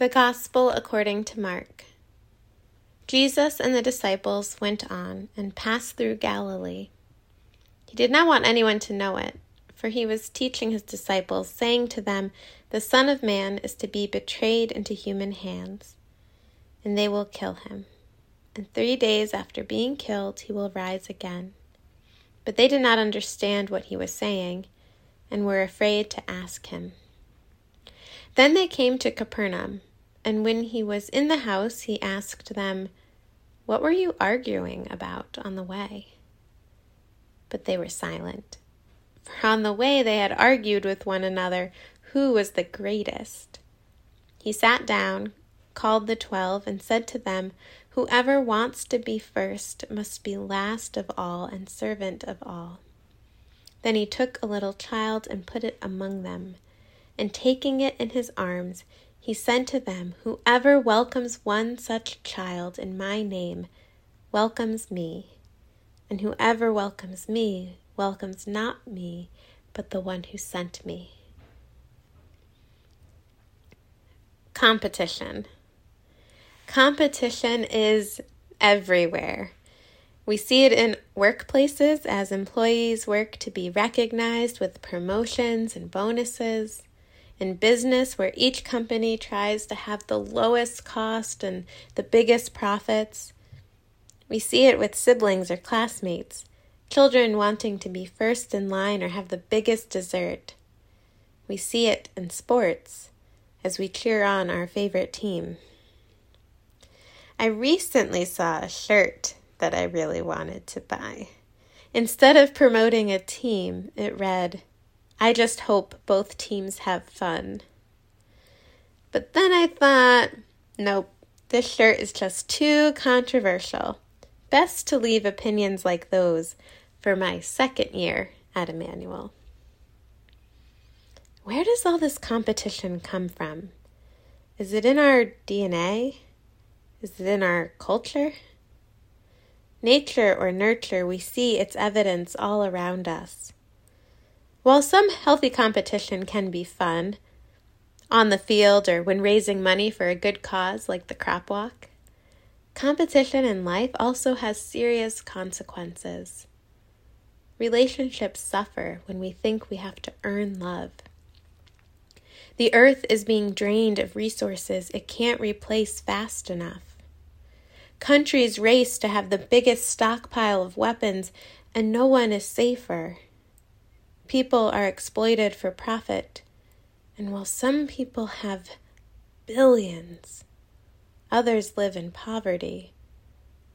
The Gospel according to Mark. Jesus and the disciples went on and passed through Galilee. He did not want anyone to know it, for he was teaching his disciples, saying to them, The Son of Man is to be betrayed into human hands, and they will kill him. And three days after being killed, he will rise again. But they did not understand what he was saying, and were afraid to ask him. Then they came to Capernaum. And when he was in the house, he asked them, What were you arguing about on the way? But they were silent. For on the way they had argued with one another who was the greatest. He sat down, called the twelve, and said to them, Whoever wants to be first must be last of all and servant of all. Then he took a little child and put it among them, and taking it in his arms, he said to them, Whoever welcomes one such child in my name welcomes me, and whoever welcomes me welcomes not me, but the one who sent me. Competition. Competition is everywhere. We see it in workplaces as employees work to be recognized with promotions and bonuses in business where each company tries to have the lowest cost and the biggest profits. We see it with siblings or classmates, children wanting to be first in line or have the biggest dessert. We see it in sports as we cheer on our favorite team. I recently saw a shirt that I really wanted to buy. Instead of promoting a team, it read, I just hope both teams have fun. But then I thought, nope, this shirt is just too controversial. Best to leave opinions like those for my second year at Emmanuel. Where does all this competition come from? Is it in our DNA? Is it in our culture? Nature or nurture, we see its evidence all around us. While some healthy competition can be fun, on the field or when raising money for a good cause like the crop walk, competition in life also has serious consequences. Relationships suffer when we think we have to earn love. The earth is being drained of resources it can't replace fast enough. Countries race to have the biggest stockpile of weapons, and no one is safer. People are exploited for profit. And while some people have billions, others live in poverty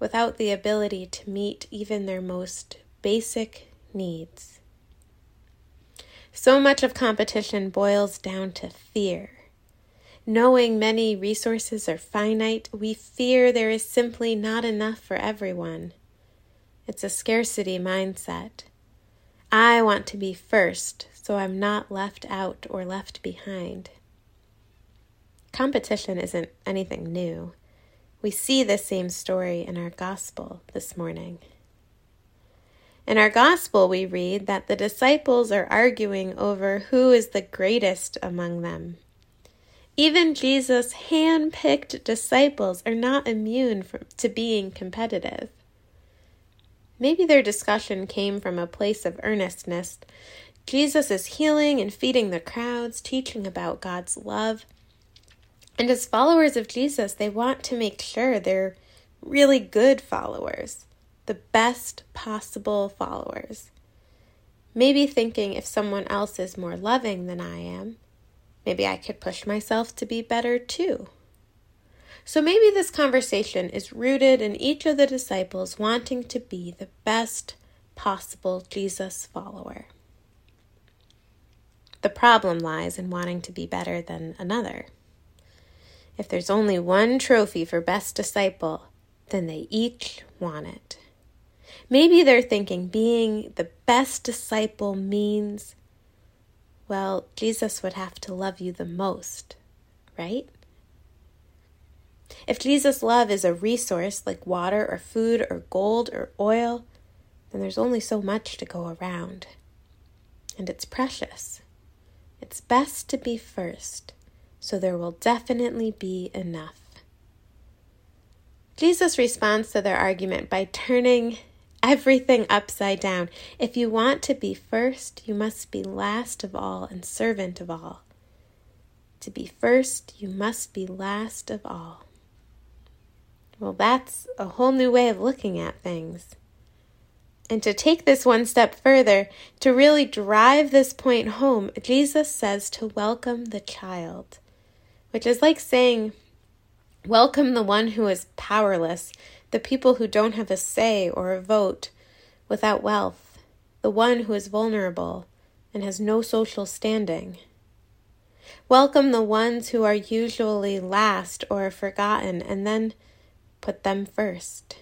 without the ability to meet even their most basic needs. So much of competition boils down to fear. Knowing many resources are finite, we fear there is simply not enough for everyone. It's a scarcity mindset. I want to be first so I'm not left out or left behind. Competition isn't anything new. We see the same story in our gospel this morning. In our gospel, we read that the disciples are arguing over who is the greatest among them. Even Jesus' hand picked disciples are not immune from, to being competitive. Maybe their discussion came from a place of earnestness. Jesus is healing and feeding the crowds, teaching about God's love. And as followers of Jesus, they want to make sure they're really good followers, the best possible followers. Maybe thinking if someone else is more loving than I am, maybe I could push myself to be better too. So maybe this conversation is rooted in each of the disciples wanting to be the best possible Jesus follower. The problem lies in wanting to be better than another. If there's only one trophy for best disciple, then they each want it. Maybe they're thinking being the best disciple means, well, Jesus would have to love you the most, right? If Jesus' love is a resource like water or food or gold or oil, then there's only so much to go around. And it's precious. It's best to be first, so there will definitely be enough. Jesus responds to their argument by turning everything upside down. If you want to be first, you must be last of all and servant of all. To be first, you must be last of all. Well, that's a whole new way of looking at things. And to take this one step further, to really drive this point home, Jesus says to welcome the child, which is like saying, Welcome the one who is powerless, the people who don't have a say or a vote, without wealth, the one who is vulnerable and has no social standing. Welcome the ones who are usually last or forgotten, and then put them first.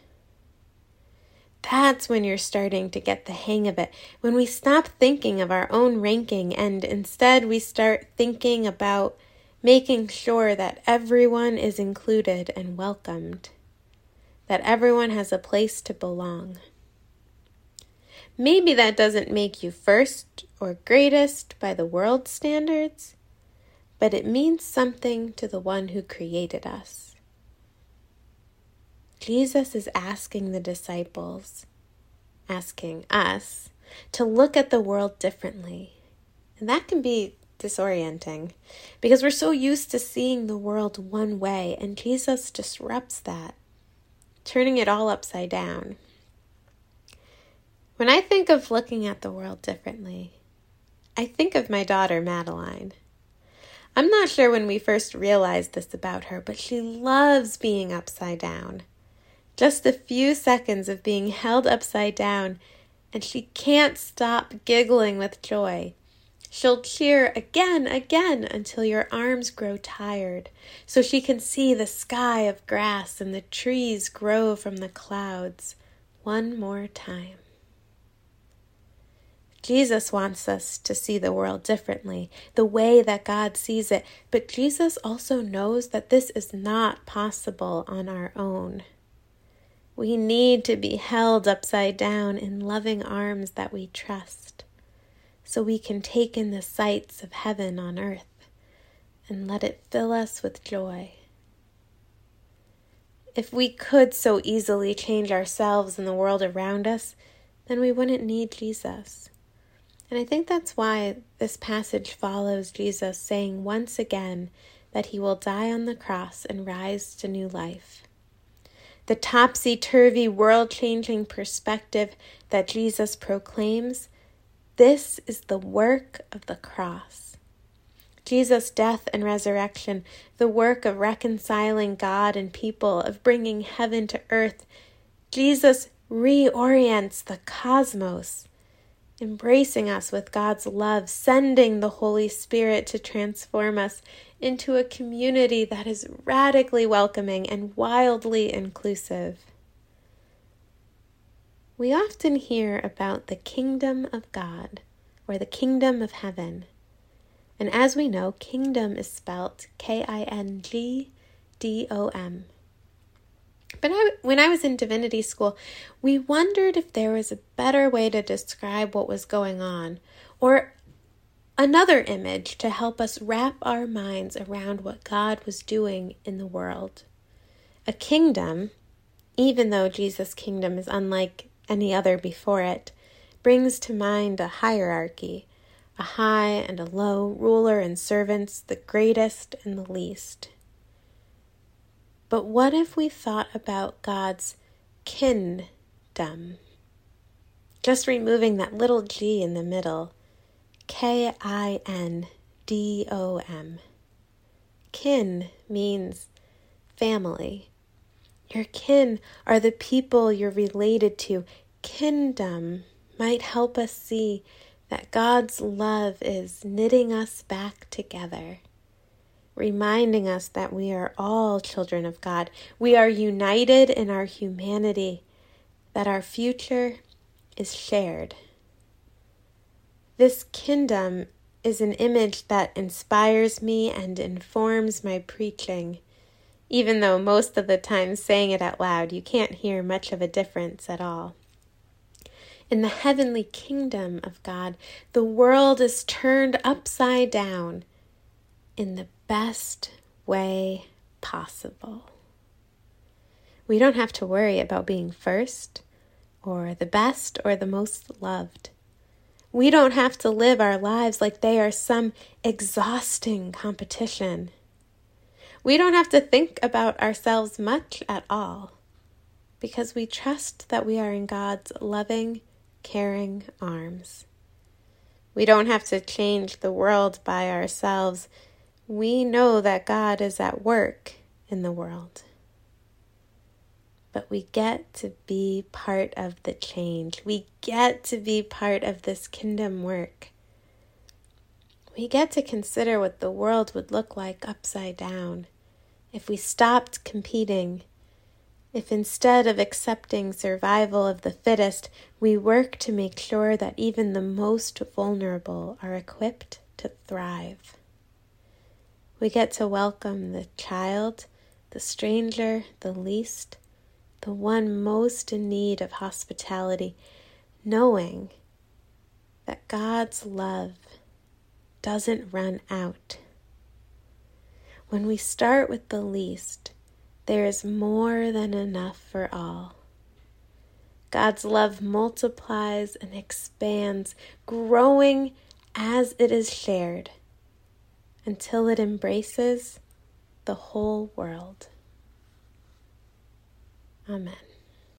That's when you're starting to get the hang of it. When we stop thinking of our own ranking and instead we start thinking about making sure that everyone is included and welcomed, that everyone has a place to belong. Maybe that doesn't make you first or greatest by the world's standards, but it means something to the one who created us. Jesus is asking the disciples, asking us, to look at the world differently. And that can be disorienting because we're so used to seeing the world one way, and Jesus disrupts that, turning it all upside down. When I think of looking at the world differently, I think of my daughter, Madeline. I'm not sure when we first realized this about her, but she loves being upside down. Just a few seconds of being held upside down, and she can't stop giggling with joy. She'll cheer again, again, until your arms grow tired, so she can see the sky of grass and the trees grow from the clouds one more time. Jesus wants us to see the world differently, the way that God sees it, but Jesus also knows that this is not possible on our own. We need to be held upside down in loving arms that we trust, so we can take in the sights of heaven on earth and let it fill us with joy. If we could so easily change ourselves and the world around us, then we wouldn't need Jesus. And I think that's why this passage follows Jesus saying once again that he will die on the cross and rise to new life the topsy turvy, world changing perspective that Jesus proclaims, this is the work of the cross. Jesus' death and resurrection, the work of reconciling God and people, of bringing heaven to earth, Jesus reorients the cosmos embracing us with God's love, sending the Holy Spirit to transform us into a community that is radically welcoming and wildly inclusive. We often hear about the kingdom of God or the kingdom of heaven. And as we know, kingdom is spelt K I N G D O M. But I, when I was in divinity school, we wondered if there was a better way to describe what was going on, or another image to help us wrap our minds around what God was doing in the world. A kingdom, even though Jesus' kingdom is unlike any other before it, brings to mind a hierarchy, a high and a low, ruler and servants, the greatest and the least. But what if we thought about God's kindom? Just removing that little g in the middle. K I N D O M. Kin means family. Your kin are the people you're related to. Kindom might help us see that God's love is knitting us back together reminding us that we are all children of God. We are united in our humanity, that our future is shared. This kindom is an image that inspires me and informs my preaching, even though most of the time saying it out loud you can't hear much of a difference at all. In the heavenly kingdom of God, the world is turned upside down in the best way possible. We don't have to worry about being first, or the best, or the most loved. We don't have to live our lives like they are some exhausting competition. We don't have to think about ourselves much at all because we trust that we are in God's loving, caring arms. We don't have to change the world by ourselves. We know that God is at work in the world. But we get to be part of the change. We get to be part of this kingdom work. We get to consider what the world would look like upside down if we stopped competing if instead of accepting survival of the fittest, we work to make sure that even the most vulnerable are equipped to thrive. We get to welcome the child, the stranger, the least, the one most in need of hospitality, knowing that God's love doesn't run out. When we start with the least, there is more than enough for all. God's love multiplies and expands, growing as it is shared until it embraces the whole world. Amen.